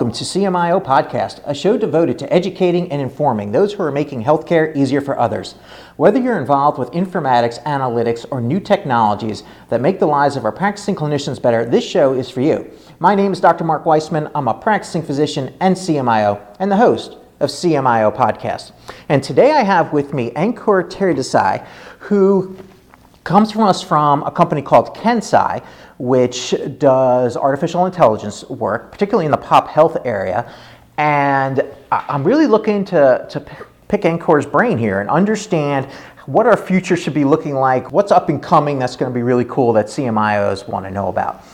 Welcome to CMIO Podcast, a show devoted to educating and informing those who are making healthcare easier for others. Whether you're involved with informatics, analytics, or new technologies that make the lives of our practicing clinicians better, this show is for you. My name is Dr. Mark Weissman. I'm a practicing physician and CMIO and the host of CMIO Podcast. And today I have with me Ankur Teredesai, who comes from us from a company called KenSci, which does artificial intelligence work, particularly in the pop health area. And I'm really looking to, to pick Ankur's brain here and understand what our future should be looking like, what's up and coming that's going to be really cool that CMIOs want to know about.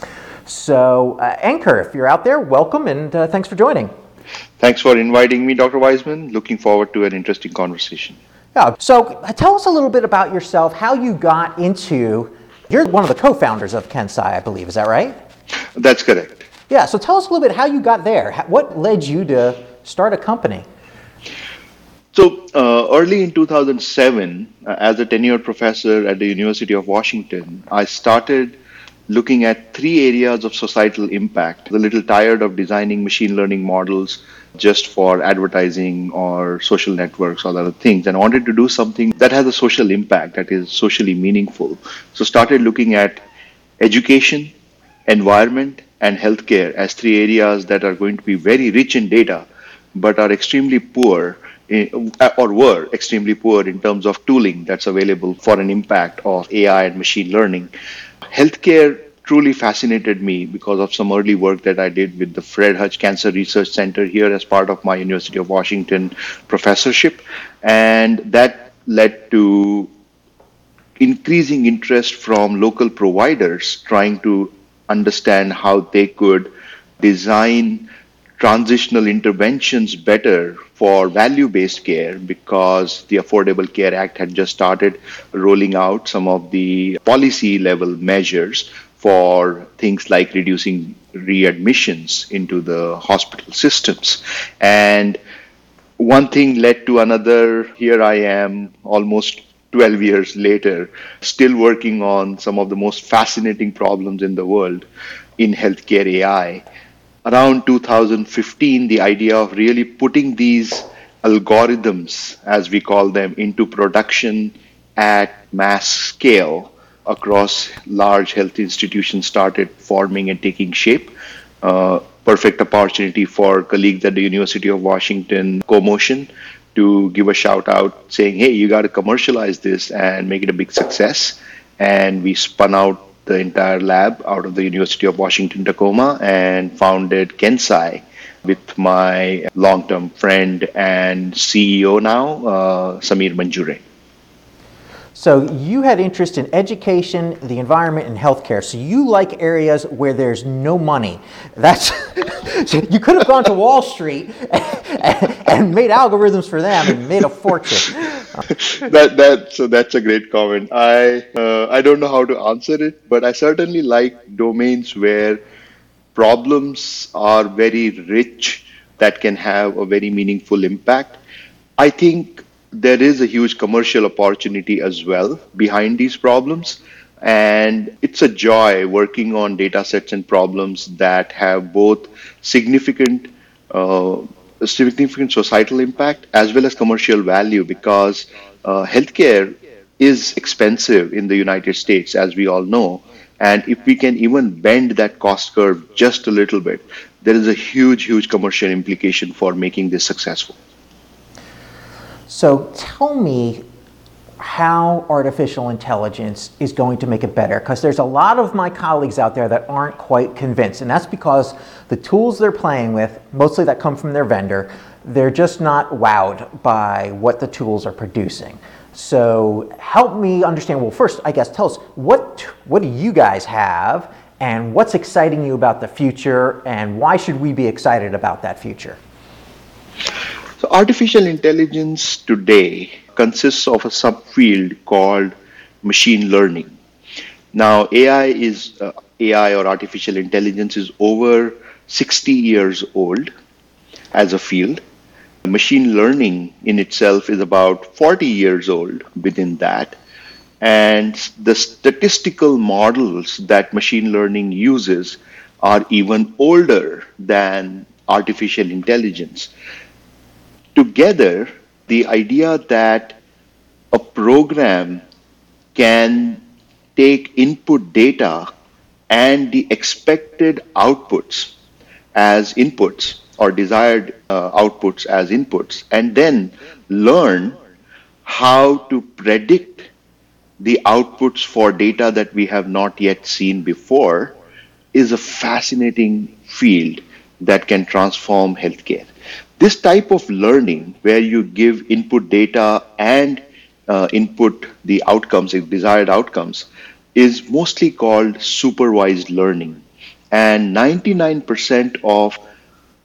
So, uh, if you're out there, welcome and uh, thanks for joining. Thanks for inviting me, Dr. Weissman. Looking forward to an interesting conversation. Yeah, so uh, tell us a little bit about yourself, how you got into you're one of the co-founders of KenSci, I believe. Is that right? That's correct. Yeah. So tell us a little bit how you got there. What led you to start a company? So uh, early in 2007, uh, as a tenured professor at the University of Washington, I started looking at three areas of societal impact. I was A little tired of designing machine learning models just for advertising or social networks or other things and wanted to do something that has a social impact that is socially meaningful so started looking at education environment and healthcare as three areas that are going to be very rich in data but are extremely poor in, uh, or were extremely poor in terms of tooling that's available for an impact of AI and machine learning. Healthcare truly fascinated me because of some early work that I did with the Fred Hutch Cancer Research Center here as part of my University of Washington professorship. And that led to increasing interest from local providers trying to understand how they could design transitional interventions better for value based care because the Affordable Care Act had just started rolling out some of the policy level measures for things like reducing readmissions into the hospital systems. And one thing led to another. Here I am, almost 12 years later, still working on some of the most fascinating problems in the world in healthcare AI. Around 2015, the idea of really putting these algorithms, as we call them, into production at mass scale across large health institutions started forming and taking shape. Uh, perfect opportunity for colleagues at the University of Washington CoMotion to give a shout out saying, hey, you got to commercialize this and make it a big success. And we spun out the entire lab out of the University of Washington Tacoma and founded KenSci with my long term friend and CEO now, uh, Samir Manjure. So you had interest in education, the environment, and healthcare. So you like areas where there's no money. That's you could have gone to Wall Street and, and made algorithms for them and made a fortune. that that so that's a great comment. I uh, I don't know how to answer it, but I certainly like domains where problems are very rich that can have a very meaningful impact. I think there is a huge commercial opportunity as well behind these problems. And it's a joy working on data sets and problems that have both significant uh, significant societal impact as well as commercial value because uh, healthcare is expensive in the United States, as we all know. And if we can even bend that cost curve just a little bit, there is a huge, huge commercial implication for making this successful. So tell me how artificial intelligence is going to make it better because there's a lot of my colleagues out there that aren't quite convinced and that's because the tools they're playing with mostly that come from their vendor they're just not wowed by what the tools are producing. So help me understand well first i guess tell us what what do you guys have and what's exciting you about the future and why should we be excited about that future so artificial intelligence today consists of a subfield called machine learning. Now AI is uh, AI or artificial intelligence is over 60 years old as a field. Machine learning in itself is about 40 years old within that. And the statistical models that machine learning uses are even older than artificial intelligence. Together, the idea that a program can take input data and the expected outputs as inputs or desired uh, outputs as inputs and then learn how to predict the outputs for data that we have not yet seen before is a fascinating field that can transform healthcare. This type of learning, where you give input data and uh, input the outcomes, the desired outcomes, is mostly called supervised learning. And 99% of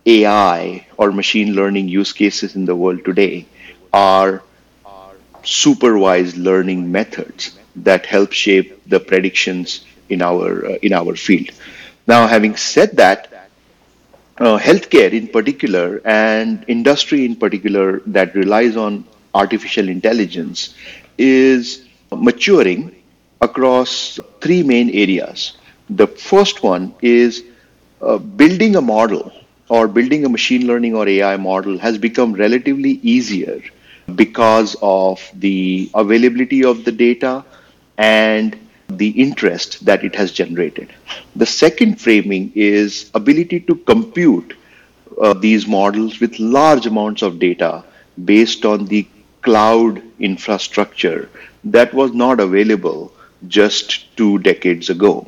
AI or machine learning use cases in the world today are supervised learning methods that help shape the predictions in our uh, in our field. Now, having said that, uh, healthcare in particular and industry in particular that relies on artificial intelligence is maturing across three main areas. The first one is uh, building a model or building a machine learning or AI model has become relatively easier because of the availability of the data and the interest that it has generated. The second framing is ability to compute uh, these models with large amounts of data based on the cloud infrastructure that was not available just two decades ago.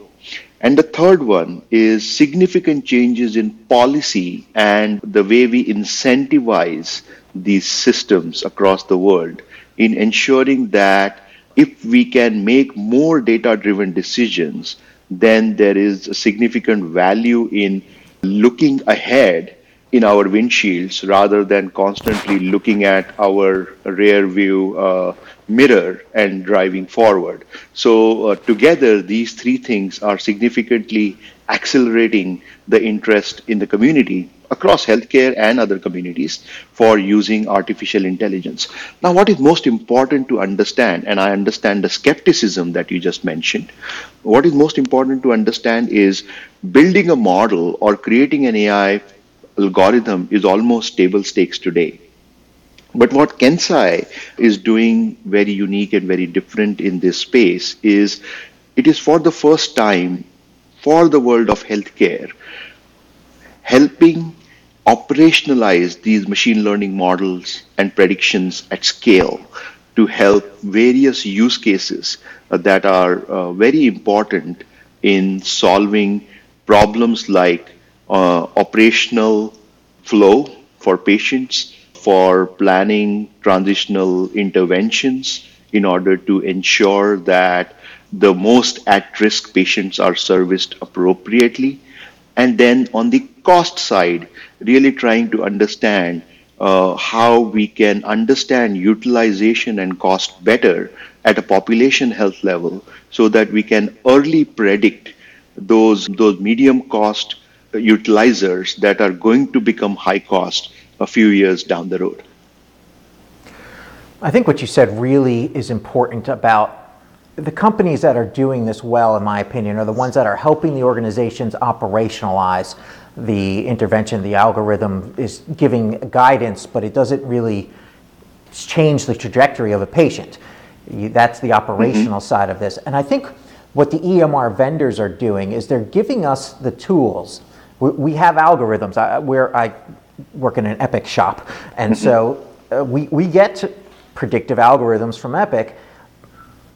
And the third one is significant changes in policy and the way we incentivize these systems across the world in ensuring that if we can make more data driven decisions, then there is significant value in looking ahead in our windshields rather than constantly looking at our rear view uh, mirror and driving forward. So, uh, together, these three things are significantly accelerating the interest in the community across healthcare and other communities for using artificial intelligence. Now, what is most important to understand, and I understand the skepticism that you just mentioned, what is most important to understand is building a model or creating an AI algorithm is almost table stakes today. But what KenSci is doing very unique and very different in this space is it is for the first time for the world of healthcare helping operationalize these machine learning models and predictions at scale to help various use cases uh, that are uh, very important in solving problems like uh, operational flow for patients, for planning transitional interventions in order to ensure that the most at risk patients are serviced appropriately. And then on the cost side, really trying to understand uh, how we can understand utilization and cost better at a population health level so that we can early predict those, those medium cost utilizers that are going to become high cost a few years down the road. I think what you said really is important about the companies that are doing this well, in my opinion, are the ones that are helping the organizations operationalize the intervention. The algorithm is giving guidance, but it doesn't really change the trajectory of a patient. That's the operational mm-hmm. side of this. And I think what the EMR vendors are doing is they're giving us the tools. We, we have algorithms. I, where I work in an Epic shop, and mm-hmm. so uh, we, we get predictive algorithms from Epic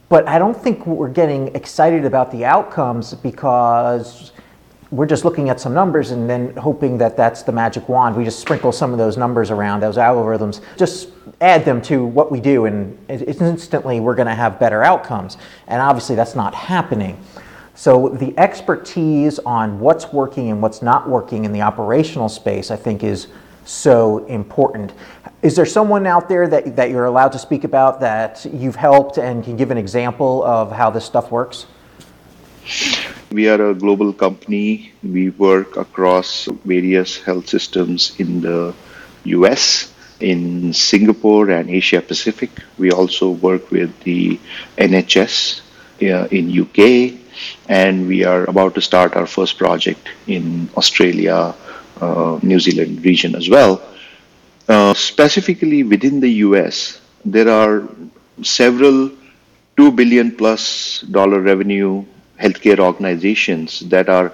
but I don't think we're getting excited about the outcomes because we're just looking at some numbers and then hoping that that's the magic wand. We just sprinkle some of those numbers around, those algorithms, just add them to what we do, and instantly we're going to have better outcomes. And obviously, that's not happening. So, the expertise on what's working and what's not working in the operational space, I think, is so important. Is there someone out there that, that you're allowed to speak about that you've helped and can give an example of how this stuff works? We are a global company. We work across various health systems in the US, in Singapore, and Asia Pacific. We also work with the NHS uh, in UK, and we are about to start our first project in Australia uh, New Zealand region as well. Uh, specifically within the US, there are several 2 billion plus dollar revenue healthcare organizations that are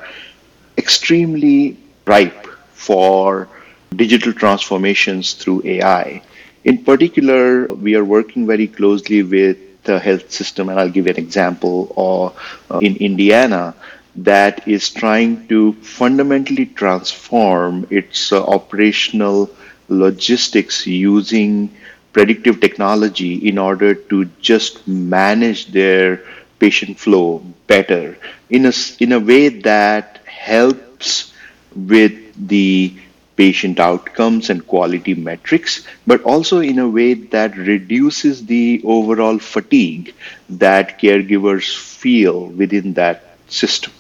extremely ripe for digital transformations through AI. In particular, we are working very closely with the health system, and I'll give you an example, or uh, in Indiana, that is trying to fundamentally transform its uh, operational logistics using predictive technology in order to just manage their patient flow better in a, in a way that helps with the patient outcomes and quality metrics, but also in a way that reduces the overall fatigue that caregivers feel within that system.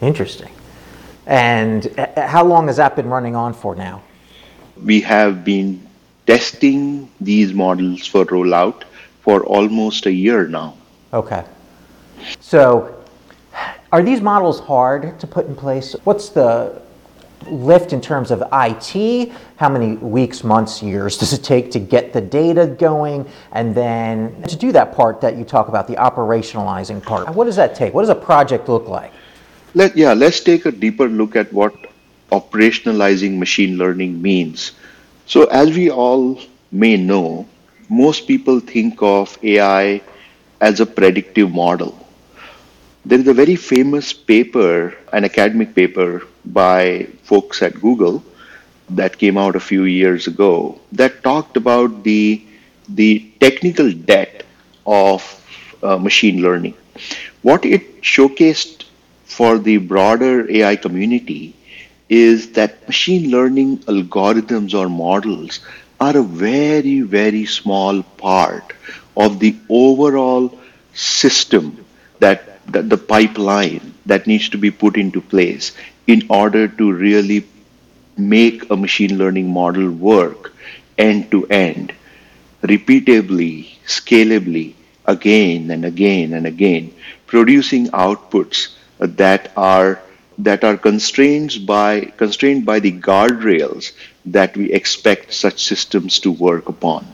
Interesting. And uh, how long has that been running on for now? We have been testing these models for rollout for almost a year now. Okay. So, are these models hard to put in place? What's the lift in terms of IT? How many weeks, months, years does it take to get the data going? And then to do that part that you talk about, the operationalizing part, what does that take? What does a project look like? Let, yeah, let's take a deeper look at what operationalizing machine learning means. So, as we all may know, most people think of AI as a predictive model. There is a very famous paper, an academic paper by folks at Google that came out a few years ago that talked about the the technical debt of uh, machine learning. What it showcased for the broader AI community is that machine learning algorithms or models are a very, very small part of the overall system that, that the pipeline that needs to be put into place in order to really make a machine learning model work end to end, repeatably, scalably, again and again and again, producing outputs that are that are constrained by constrained by the guardrails that we expect such systems to work upon.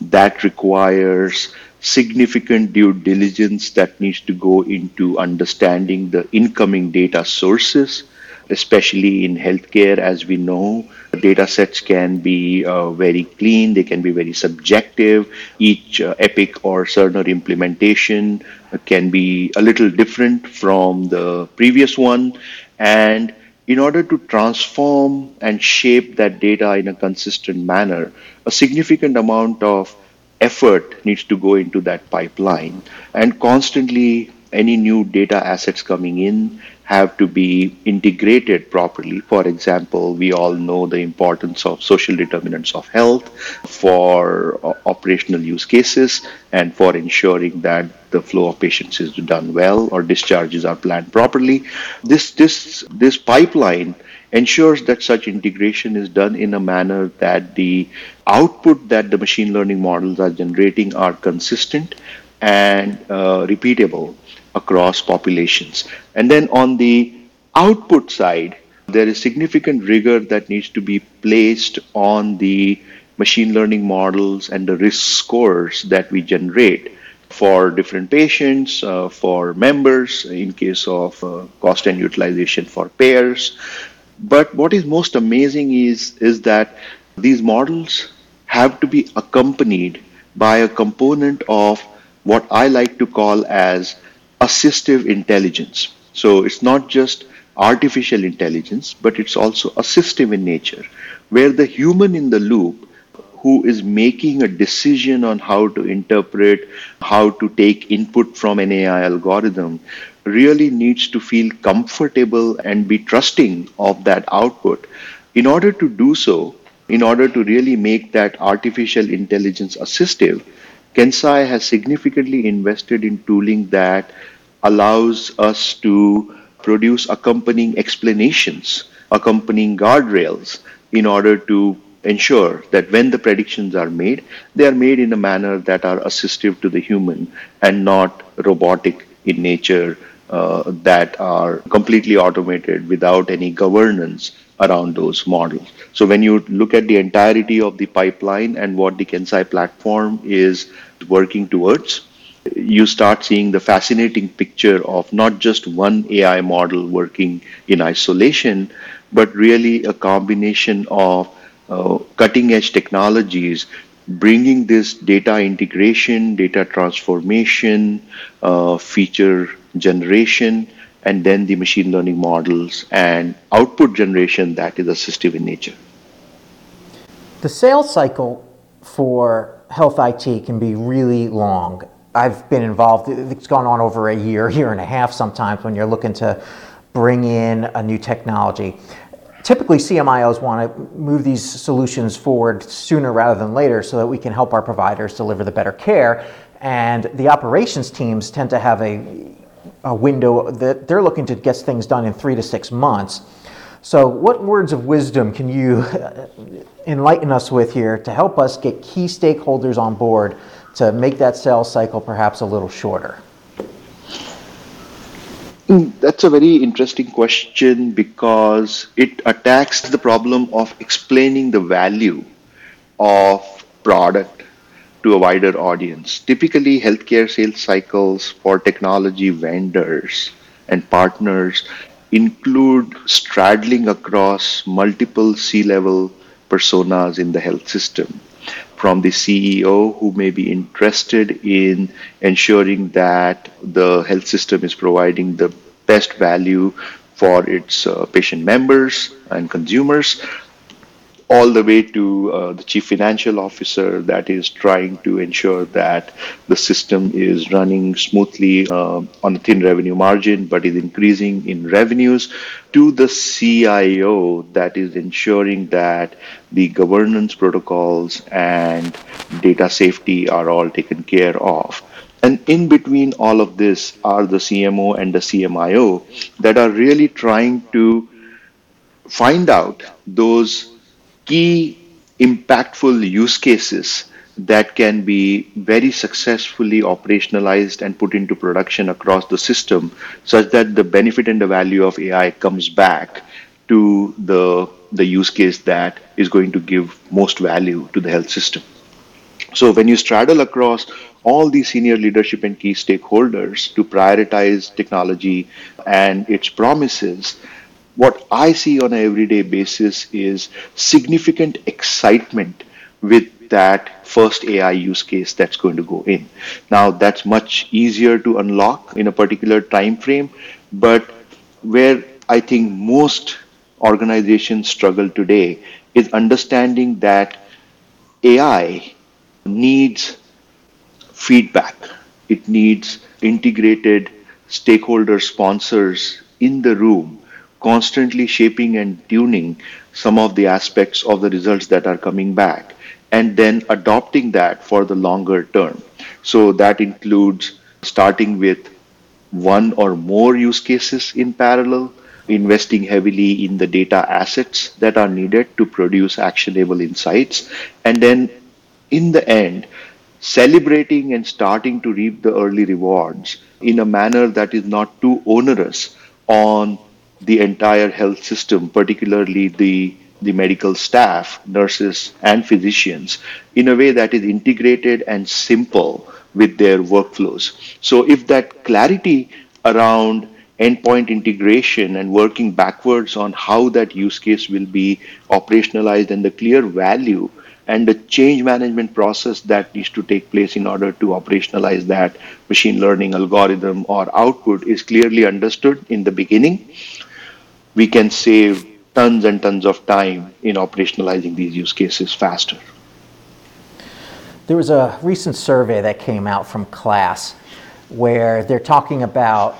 That requires significant due diligence that needs to go into understanding the incoming data sources, especially in healthcare, as we know. Data sets can be uh, very clean, they can be very subjective. Each uh, Epic or Cerner implementation can be a little different from the previous one. And in order to transform and shape that data in a consistent manner, a significant amount of effort needs to go into that pipeline. And constantly, any new data assets coming in have to be integrated properly. For example, we all know the importance of social determinants of health for uh, operational use cases and for ensuring that the flow of patients is done well or discharges are planned properly. This this this pipeline ensures that such integration is done in a manner that the output that the machine learning models are generating are consistent and uh, repeatable across populations. And then on the output side, there is significant rigor that needs to be placed on the machine learning models and the risk scores that we generate for different patients, uh, for members, in case of uh, cost and utilization for payers. But what is most amazing is, is that these models have to be accompanied by a component of what I like to call as assistive intelligence. So it's not just artificial intelligence, but it's also assistive in nature, where the human in the loop who is making a decision on how to interpret, how to take input from an AI algorithm, really needs to feel comfortable and be trusting of that output. In order to do so, in order to really make that artificial intelligence assistive, KenSci has significantly invested in tooling that allows us to produce accompanying explanations, accompanying guardrails in order to ensure that when the predictions are made, they are made in a manner that are assistive to the human and not robotic in nature uh, that are completely automated without any governance around those models. So when you look at the entirety of the pipeline and what the KenSci platform is working towards, you start seeing the fascinating picture of not just one AI model working in isolation, but really a combination of uh, cutting edge technologies bringing this data integration, data transformation, uh, feature generation, and then the machine learning models and output generation that is assistive in nature. The sales cycle for health IT can be really long. I've been involved, it's gone on over a year, year and a half sometimes when you're looking to bring in a new technology. Typically, CMIOs want to move these solutions forward sooner rather than later so that we can help our providers deliver the better care. And the operations teams tend to have a, a window that they're looking to get things done in three to six months. So, what words of wisdom can you enlighten us with here to help us get key stakeholders on board to make that sales cycle perhaps a little shorter? Mm, that's a very interesting question because it attacks the problem of explaining the value of product to a wider audience. Typically, healthcare sales cycles for technology vendors and partners include straddling across multiple C level personas in the health system. From the CEO who may be interested in ensuring that the health system is providing the best value for its uh, patient members and consumers all the way to uh, the chief financial officer that is trying to ensure that the system is running smoothly uh, on a thin revenue margin but is increasing in revenues to the CIO that is ensuring that the governance protocols and data safety are all taken care of. And in between all of this are the CMO and the CMIO that are really trying to find out those key impactful use cases that can be very successfully operationalized and put into production across the system such that the benefit and the value of AI comes back to the the use case that is going to give most value to the health system. So when you straddle across all these senior leadership and key stakeholders to prioritize technology and its promises, what I see on an everyday basis is significant excitement with that first AI use case that's going to go in. Now that's much easier to unlock in a particular time frame, but where I think most organizations struggle today is understanding that AI needs feedback. It needs integrated stakeholder sponsors in the room constantly shaping and tuning some of the aspects of the results that are coming back and then adopting that for the longer term. So that includes starting with one or more use cases in parallel, investing heavily in the data assets that are needed to produce actionable insights, and then in the end, celebrating and starting to reap the early rewards in a manner that is not too onerous on the entire health system, particularly the the medical staff, nurses, and physicians in a way that is integrated and simple with their workflows. So, if that clarity around endpoint integration and working backwards on how that use case will be operationalized and the clear value and the change management process that needs to take place in order to operationalize that machine learning algorithm or output is clearly understood in the beginning we can save tons and tons of time in operationalizing these use cases faster. There was a recent survey that came out from KLAS where they're talking about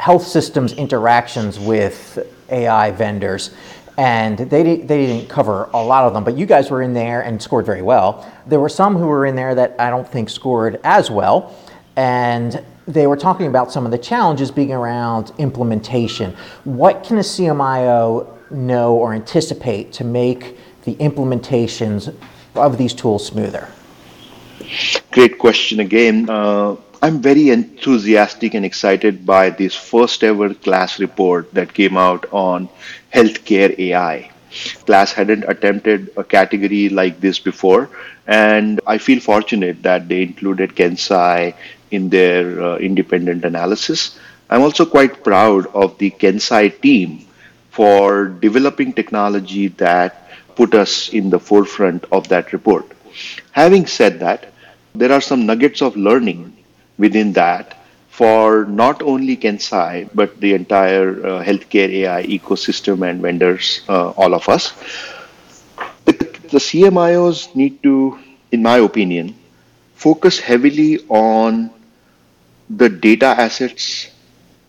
health systems interactions with AI vendors. And they, they didn't cover a lot of them, but you guys were in there and scored very well. There were some who were in there that I don't think scored as well. And they were talking about some of the challenges being around implementation. What can a CMIO know or anticipate to make the implementations of these tools smoother? Great question again. Uh, I'm very enthusiastic and excited by this first ever KLAS report that came out on healthcare AI. KLAS hadn't attempted a category like this before, and I feel fortunate that they included KenSci in their uh, independent analysis. I'm also quite proud of the KenSci team for developing technology that put us in the forefront of that report. Having said that, there are some nuggets of learning within that for not only KenSci, but the entire uh, healthcare AI ecosystem and vendors, uh, all of us. The, the CMIOs need to, in my opinion, focus heavily on the data assets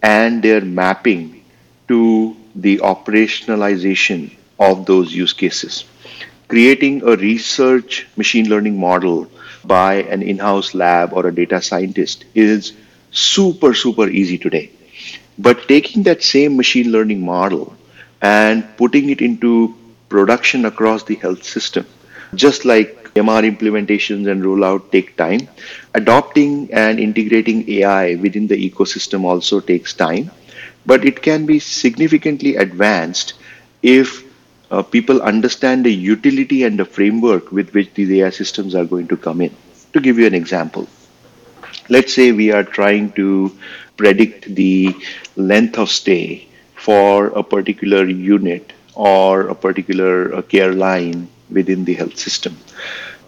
and their mapping to the operationalization of those use cases. Creating a research machine learning model by an in house lab or a data scientist is super, super easy today. But taking that same machine learning model and putting it into production across the health system, just like MR implementations and rollout take time, adopting and integrating AI within the ecosystem also takes time, but it can be significantly advanced if uh, people understand the utility and the framework with which these AI systems are going to come in. To give you an example, let's say we are trying to predict the length of stay for a particular unit or a particular uh, care line within the health system.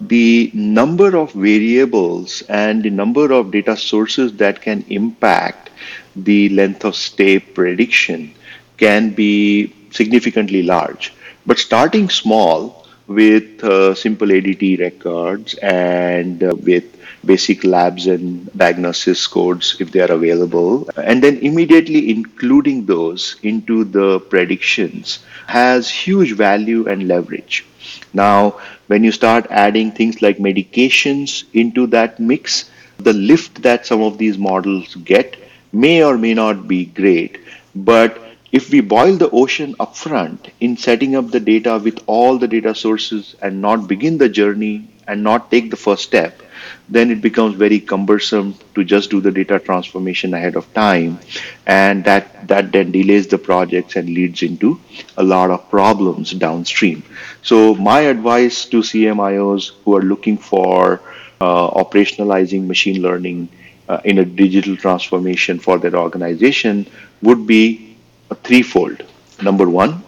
The number of variables and the number of data sources that can impact the length of stay prediction can be significantly large. But starting small with uh, simple ADT records and uh, with basic labs and diagnosis codes if they are available, and then immediately including those into the predictions has huge value and leverage. Now, when you start adding things like medications into that mix, the lift that some of these models get may or may not be great, but if we boil the ocean upfront in setting up the data with all the data sources and not begin the journey and not take the first step, then it becomes very cumbersome to just do the data transformation ahead of time. And that, that then delays the projects and leads into a lot of problems downstream. So, my advice to CMIOs who are looking for uh, operationalizing machine learning uh, in a digital transformation for their organization would be threefold. Number one,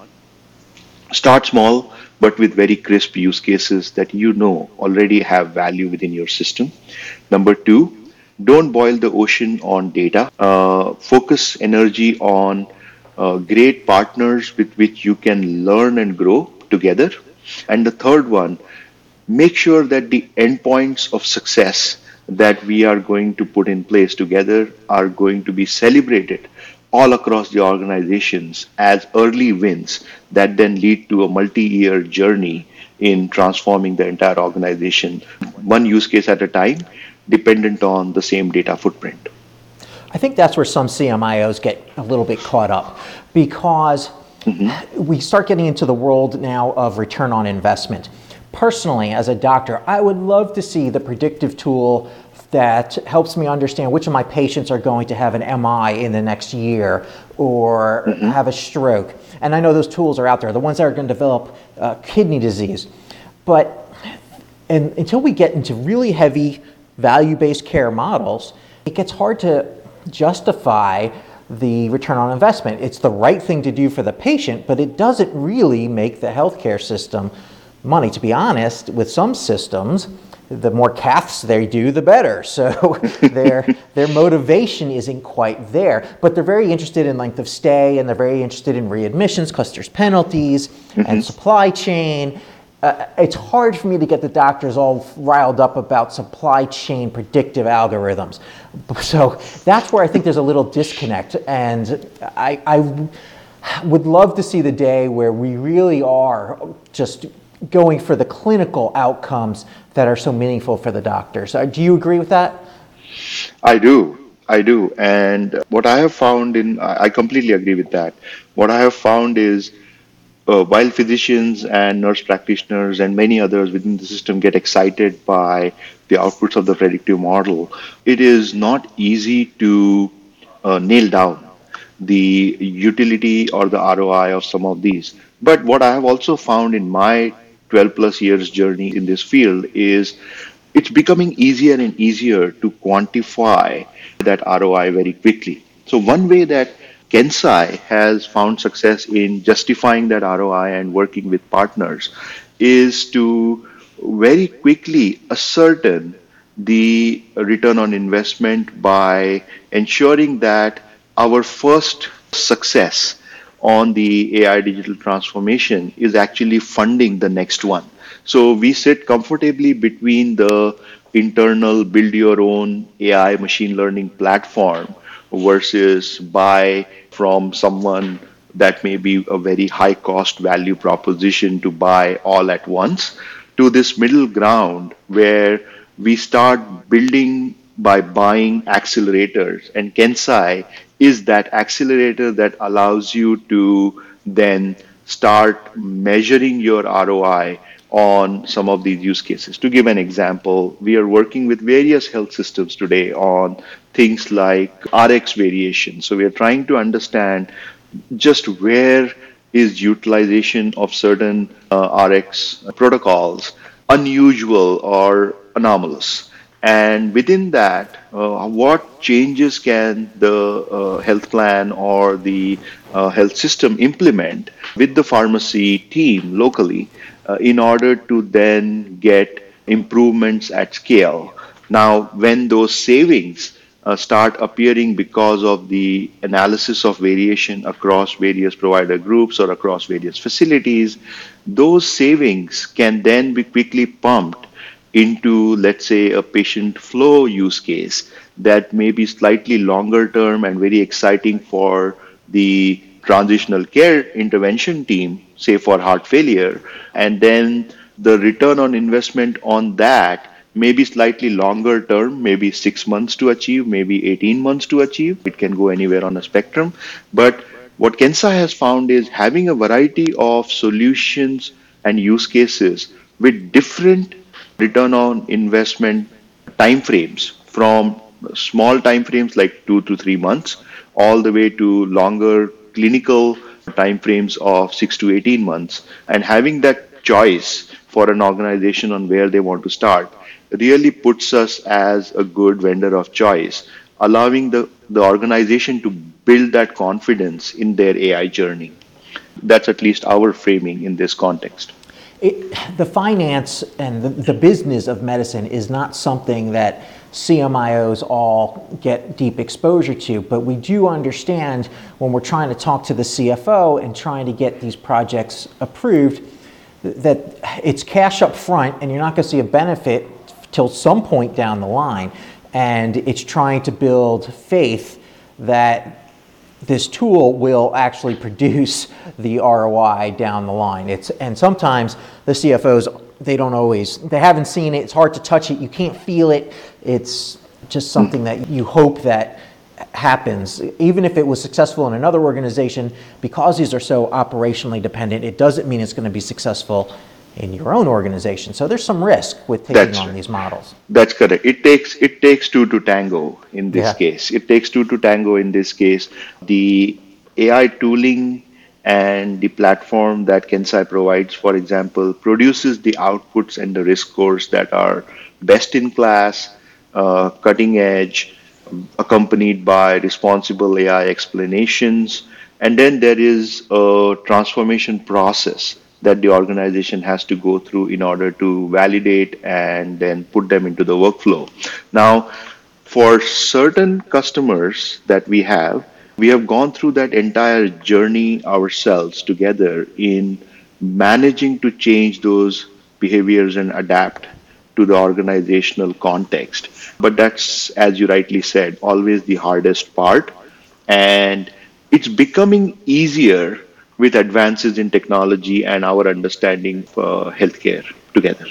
start small but with very crisp use cases that you know already have value within your system. Number two, don't boil the ocean on data. Uh, focus energy on uh, great partners with which you can learn and grow together. And the third one, make sure that the endpoints of success that we are going to put in place together are going to be celebrated all across the organizations as early wins that then lead to a multi-year journey in transforming the entire organization one use case at a time dependent on the same data footprint i think that's where some cmios get a little bit caught up because mm-hmm. we start getting into the world now of return on investment personally as a doctor i would love to see the predictive tool that helps me understand which of my patients are going to have an MI in the next year or mm-hmm. have a stroke. And I know those tools are out there, the ones that are going to develop uh, kidney disease. But and, until we get into really heavy value based care models, it gets hard to justify the return on investment. It's the right thing to do for the patient, but it doesn't really make the healthcare system money. To be honest, with some systems, the more caths they do, the better. So their their motivation isn't quite there, but they're very interested in length of stay and they're very interested in readmissions because there's penalties mm-hmm. and supply chain. Uh, it's hard for me to get the doctors all riled up about supply chain predictive algorithms. So that's where I think there's a little disconnect, and I, I would love to see the day where we really are just going for the clinical outcomes that are so meaningful for the doctors. Do you agree with that? I do. I do. And what I have found in, I completely agree with that. What I have found is uh, while physicians and nurse practitioners and many others within the system get excited by the outputs of the predictive model, it is not easy to uh, nail down the utility or the ROI of some of these. But what I have also found in my 12 plus years journey in this field is it's becoming easier and easier to quantify that ROI very quickly. So one way that KenSci has found success in justifying that ROI and working with partners is to very quickly ascertain the return on investment by ensuring that our first success on the AI digital transformation is actually funding the next one. So we sit comfortably between the internal build your own AI machine learning platform versus buy from someone that may be a very high cost value proposition to buy all at once to this middle ground where we start building by buying accelerators and KenSci is that accelerator that allows you to then start measuring your ROI on some of these use cases. To give an example, we are working with various health systems today on things like RX variation. So we are trying to understand just where is utilization of certain uh, RX protocols unusual or anomalous. And within that, uh, what changes can the uh, health plan or the uh, health system implement with the pharmacy team locally uh, in order to then get improvements at scale? Now, when those savings uh, start appearing because of the analysis of variation across various provider groups or across various facilities, those savings can then be quickly pumped into, let's say, a patient flow use case that may be slightly longer term and very exciting for the transitional care intervention team, say for heart failure, and then the return on investment on that may be slightly longer term, maybe six months to achieve, maybe 18 months to achieve. It can go anywhere on a spectrum. But what KenSci has found is having a variety of solutions and use cases with different return on investment timeframes from small timeframes like two to three months all the way to longer clinical timeframes of six to 18 months and having that choice for an organization on where they want to start really puts us as a good vendor of choice allowing the, the organization to build that confidence in their AI journey. That's at least our framing in this context. It, the finance and the, the, business of medicine is not something that CMIOs all get deep exposure to, but we do understand when we're trying to talk to the CFO and trying to get these projects approved that it's cash up front and you're not going to see a benefit till some point down the line. And it's trying to build faith that this tool will actually produce the ROI down the line. It's, and sometimes the CFOs, they don't always, they haven't seen it, it's hard to touch it, you can't feel it. It's just something that you hope that happens. Even if it was successful in another organization, because these are so operationally dependent, it doesn't mean it's going to be successful in your own organization. So there's some risk with taking That's on right. these models. That's correct. It takes it takes two to tango in this yeah. case. It takes two to tango in this case. The AI tooling and the platform that KenSci provides, for example, produces the outputs and the risk scores that are best in class, uh, cutting edge, accompanied by responsible AI explanations. And then there is a transformation process that the organization has to go through in order to validate and then put them into the workflow. Now, for certain customers that we have, we have gone through that entire journey ourselves together in managing to change those behaviors and adapt to the organizational context. But that's, as you rightly said, always the hardest part. And it's becoming easier with advances in technology and our understanding for healthcare together.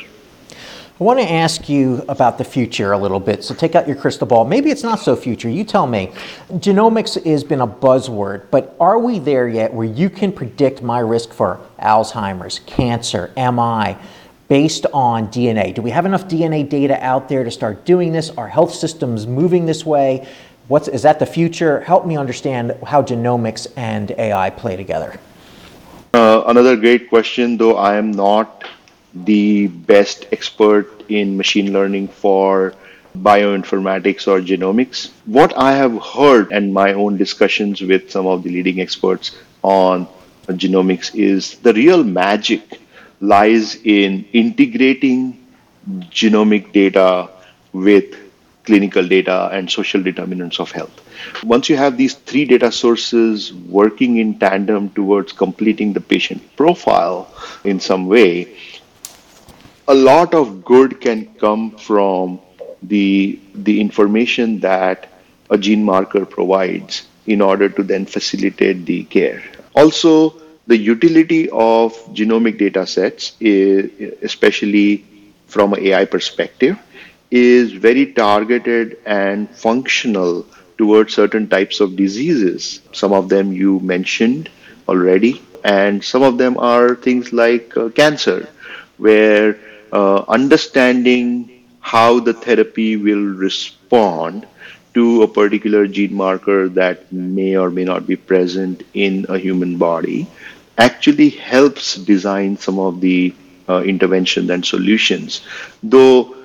I want to ask you about the future a little bit. So take out your crystal ball. Maybe it's not so future. You tell me. Genomics has been a buzzword, but are we there yet where you can predict my risk for Alzheimer's, cancer, MI? Based on DNA. Do we have enough DNA data out there to start doing this? Are health systems moving this way? What's, is that the future? Help me understand how genomics and AI play together. Uh, another great question, though I am not the best expert in machine learning for bioinformatics or genomics. What I have heard and my own discussions with some of the leading experts on genomics is the real magic lies in integrating genomic data with clinical data and social determinants of health. Once you have these three data sources working in tandem towards completing the patient profile in some way, a lot of good can come from the the information that a gene marker provides in order to then facilitate the care. Also, the utility of genomic data sets, especially from an AI perspective, is very targeted and functional towards certain types of diseases. Some of them you mentioned already, and some of them are things like uh, cancer, where uh, understanding how the therapy will respond to a particular gene marker that may or may not be present in a human body actually helps design some of the uh, interventions and solutions. Though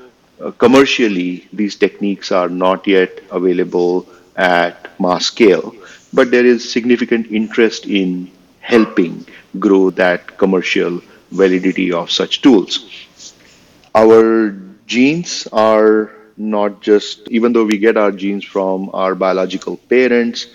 uh, commercially, these techniques are not yet available at mass scale, but there is significant interest in helping grow that commercial validity of such tools. Our genes are not just, even though we get our genes from our biological parents,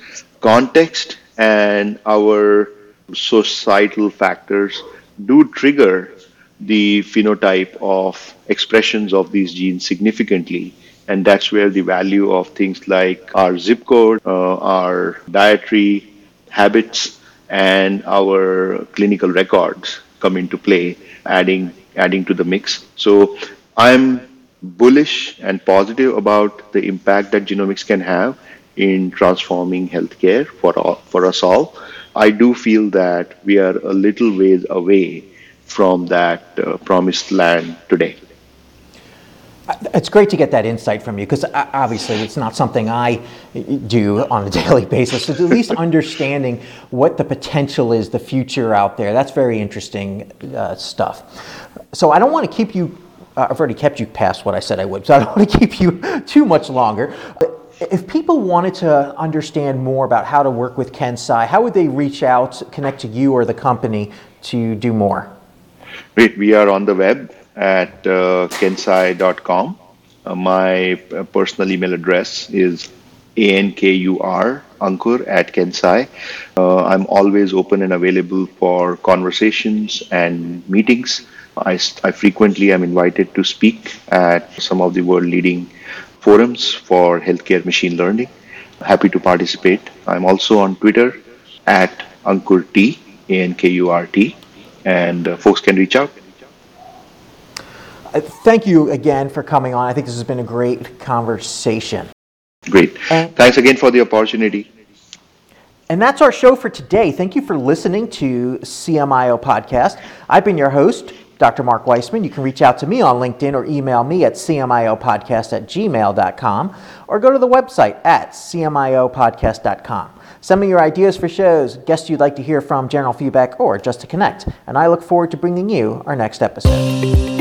context and our societal factors do trigger the phenotype of expressions of these genes significantly. And that's where the value of things like our zip code, uh, our dietary habits, and our clinical records come into play, adding adding to the mix. So I'm bullish and positive about the impact that genomics can have in transforming healthcare for all, for us all. I do feel that we are a little ways away from that uh, promised land today. It's great to get that insight from you because obviously it's not something I do on a daily basis. So at least understanding what the potential is, the future out there, that's very interesting uh, stuff. So I don't want to keep you, uh, I've already kept you past what I said I would, so I don't want to keep you too much longer. But if people wanted to understand more about how to work with KenSci, how would they reach out, connect to you or the company to do more? We are on the web at uh, kensci.com. Uh, my uh, personal email address is ankur ankur at kensci. Uh, I'm always open and available for conversations and meetings. I, I frequently am invited to speak at some of the world leading forums for healthcare machine learning. Happy to participate. I'm also on Twitter at Ankur T, A N K U R T, and uh, folks can reach out. Uh, thank you again for coming on. I think this has been a great conversation. Great. And, Thanks again for the opportunity. And that's our show for today. Thank you for listening to CMIO Podcast. I've been your host, Dr. Mark Weissman. You can reach out to me on LinkedIn or email me at cmiopodcast at gmail.com or go to the website at cmiopodcast.com. Send me your ideas for shows, guests you'd like to hear from, general feedback, or just to connect. And I look forward to bringing you our next episode.